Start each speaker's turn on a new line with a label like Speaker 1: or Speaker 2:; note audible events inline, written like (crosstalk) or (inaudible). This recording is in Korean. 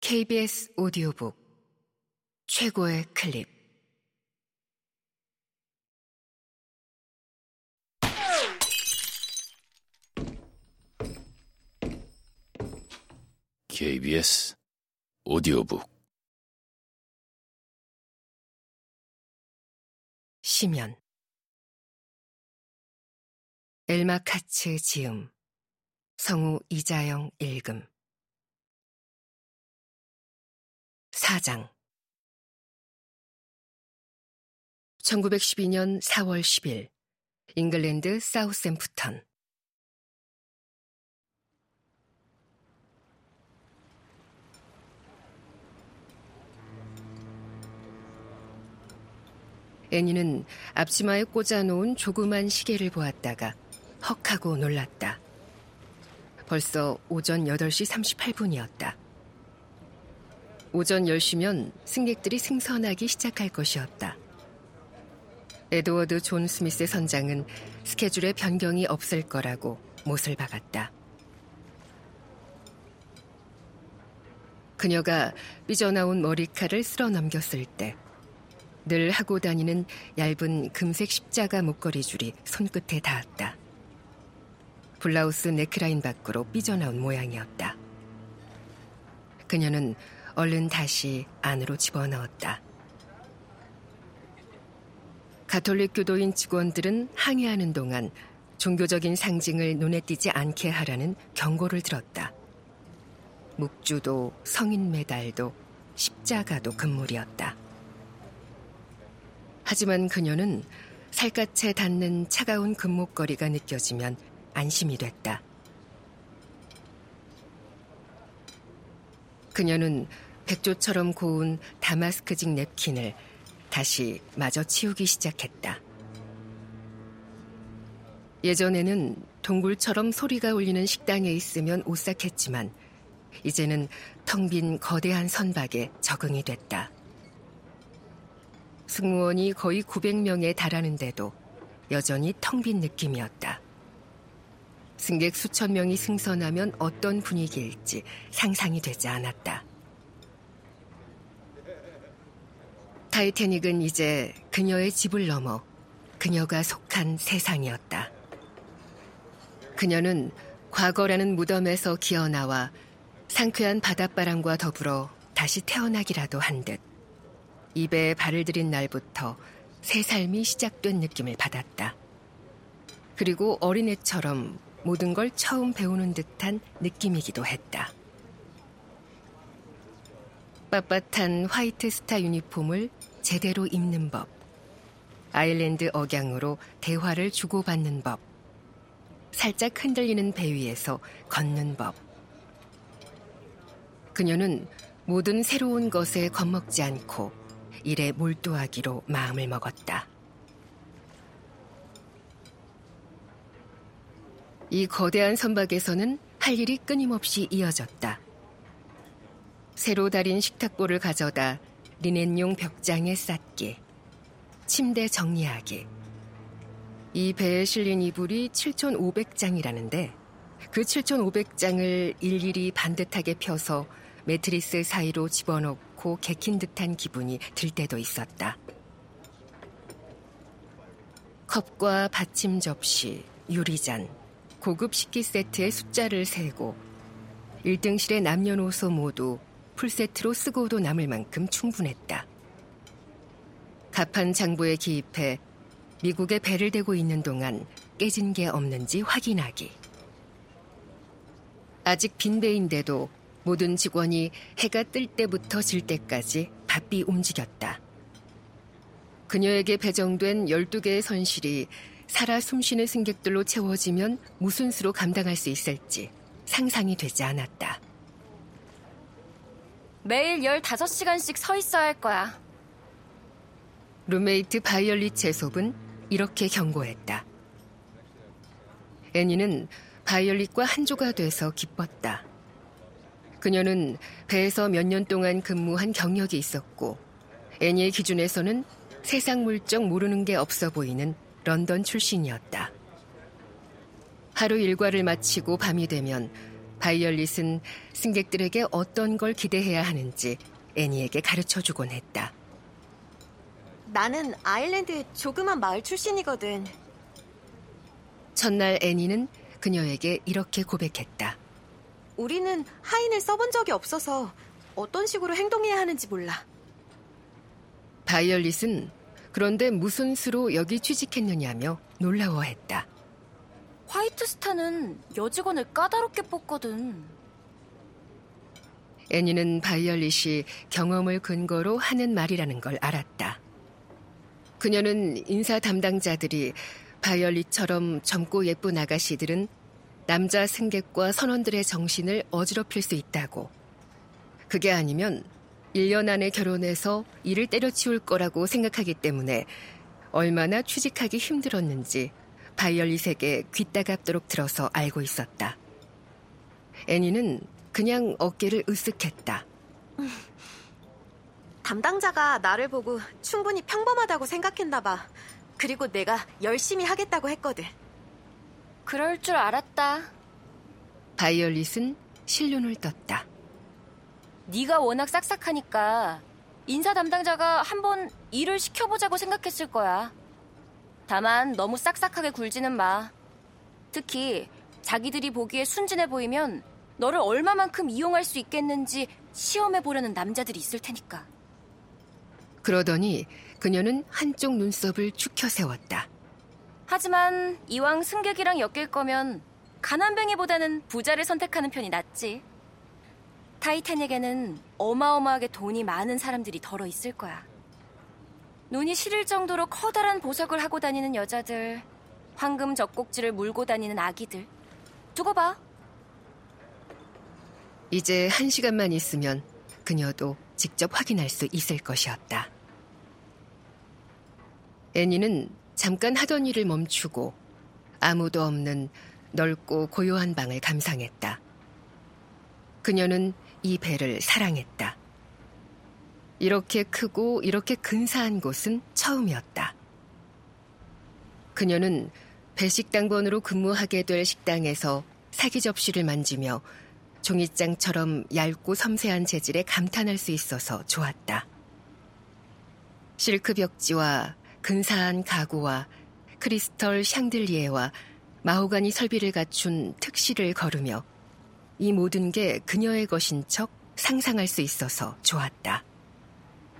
Speaker 1: KBS 오디오북 최고의 클립.
Speaker 2: KBS 오디오북.
Speaker 1: 시면 엘마 카츠 지음. 성우 이자영 읽음 4장 1912년 4월 10일 잉글랜드 사우샘프턴 애니는 앞치마에 꽂아놓은 조그만 시계를 보았다가 헉 하고 놀랐다. 벌써 오전 8시 38분이었다. 오전 10시면 승객들이 승선하기 시작할 것이었다. 에드워드 존 스미스 선장은 스케줄에 변경이 없을 거라고 못을 박았다. 그녀가 삐져나온 머리칼을 쓸어 넘겼을 때 늘 하고 다니는 얇은 금색 십자가 목걸이 줄이 손끝에 닿았다. 블라우스 네크라인 밖으로 삐져나온 모양이었다. 그녀는 얼른 다시 안으로 집어넣었다. 가톨릭 교도인 직원들은 항해하는 동안 종교적인 상징을 눈에 띄지 않게 하라는 경고를 들었다. 묵주도 성인 메달도 십자가도 금물이었다. 하지만 그녀는 살갗에 닿는 차가운 금목걸이가 느껴지면 안심이 됐다. 그녀는 백조처럼 고운 다마스크직 냅킨을 다시 마저 치우기 시작했다. 예전에는 동굴처럼 소리가 울리는 식당에 있으면 오싹했지만 이제는 텅 빈 거대한 선박에 적응이 됐다. 승무원이 거의 900명에 달하는데도 여전히 텅 빈 느낌이었다. 승객 수천 명이 승선하면 어떤 분위기일지 상상이 되지 않았다. 타이타닉은 이제 그녀의 집을 넘어 그녀가 속한 세상이었다. 그녀는 과거라는 무덤에서 기어나와 상쾌한 바닷바람과 더불어 다시 태어나기라도 한 듯 입에 발을 들인 날부터 새 삶이 시작된 느낌을 받았다. 그리고 어린애처럼 모든 걸 처음 배우는 듯한 느낌이기도 했다. 빳빳한 화이트 스타 유니폼을 제대로 입는 법, 아일랜드 억양으로 대화를 주고받는 법, 살짝 흔들리는 배 위에서 걷는 법. 그녀는 모든 새로운 것에 겁먹지 않고 일에 몰두하기로 마음을 먹었다. 이 거대한 선박에서는 할 일이 끊임없이 이어졌다. 새로 달인 식탁보를 가져다 리넨용 벽장에 쌓기, 침대 정리하기. 이 배에 실린 이불이 7,500장이라는데 그 7,500장을 일일이 반듯하게 펴서 매트리스 사이로 집어넣고 개킨 듯한 기분이 들 때도 있었다. 컵과 받침 접시, 유리잔, 고급 식기 세트의 숫자를 세고 1등실의 남녀노소 모두 풀세트로 쓰고도 남을 만큼 충분했다. 갑판 장부에 기입해 미국에 배를 대고 있는 동안 깨진 게 없는지 확인하기. 아직 빈 배인데도 모든 직원이 해가 뜰 때부터 질 때까지 바삐 움직였다. 그녀에게 배정된 12개의 선실이 살아 숨쉬는 승객들로 채워지면 무슨 수로 감당할 수 있을지 상상이 되지 않았다.
Speaker 3: 매일 15시간씩 서 있어야 할 거야.
Speaker 1: 룸메이트 바이올릿 제섭은 이렇게 경고했다. 애니는 바이올릿과 한조가 돼서 기뻤다. 그녀는 배에서 몇 년 동안 근무한 경력이 있었고 애니의 기준에서는 세상 물정 모르는 게 없어 보이는 런던 출신이었다. 하루 일과를 마치고 밤이 되면 바이올릿은 승객들에게 어떤 걸 기대해야 하는지 애니에게 가르쳐 주곤 했다.
Speaker 4: 나는 아일랜드의 조그만 마을 출신이거든.
Speaker 1: 첫날 애니는 그녀에게 이렇게 고백했다.
Speaker 4: 우리는 하인을 써본 적이 없어서 어떤 식으로 행동해야 하는지 몰라.
Speaker 1: 바이올릿은 그런데 무슨 수로 여기 취직했느냐며 놀라워했다.
Speaker 3: 화이트스타는 여직원을 까다롭게 뽑거든.
Speaker 1: 애니는 바이올릿이 경험을 근거로 하는 말이라는 걸 알았다. 그녀는 인사 담당자들이 바이올릿처럼 젊고 예쁜 아가씨들은 남자 승객과 선원들의 정신을 어지럽힐 수 있다고. 그게 아니면 1년 안에 결혼해서 일을 때려치울 거라고 생각하기 때문에 얼마나 취직하기 힘들었는지 바이올릿에게 귀따갑도록 들어서 알고 있었다. 애니는 그냥 어깨를 으쓱했다. (laughs)
Speaker 4: 담당자가 나를 보고 충분히 평범하다고 생각했나 봐. 그리고 내가 열심히 하겠다고 했거든.
Speaker 3: 그럴 줄 알았다.
Speaker 1: 바이올릿은 실눈을 떴다.
Speaker 3: 네가 워낙 싹싹하니까 인사 담당자가 한번 일을 시켜보자고 생각했을 거야. 다만 너무 싹싹하게 굴지는 마. 특히 자기들이 보기에 순진해 보이면 너를 얼마만큼 이용할 수 있겠는지 시험해 보려는 남자들이 있을 테니까.
Speaker 1: 그러더니 그녀는 한쪽 눈썹을 축혀 세웠다.
Speaker 3: 하지만 이왕 승객이랑 엮일 거면 가난뱅이보다는 부자를 선택하는 편이 낫지. 타이탄에게는 어마어마하게 돈이 많은 사람들이 덜어 있을 거야. 눈이 시릴 정도로 커다란 보석을 하고 다니는 여자들, 황금 젖꼭지를 물고 다니는 아기들. 두고 봐.
Speaker 1: 이제 한 시간만 있으면 그녀도 직접 확인할 수 있을 것이었다. 애니는 잠깐 하던 일을 멈추고 아무도 없는 넓고 고요한 방을 감상했다. 그녀는 이 배를 사랑했다. 이렇게 크고 이렇게 근사한 곳은 처음이었다. 그녀는 배식당번으로 근무하게 될 식당에서 사기 접시를 만지며 종이장처럼 얇고 섬세한 재질에 감탄할 수 있어서 좋았다. 실크 벽지와 근사한 가구와 크리스털 샹들리에와 마호가니 설비를 갖춘 특실을 걸으며 이 모든 게 그녀의 것인 척 상상할 수 있어서 좋았다.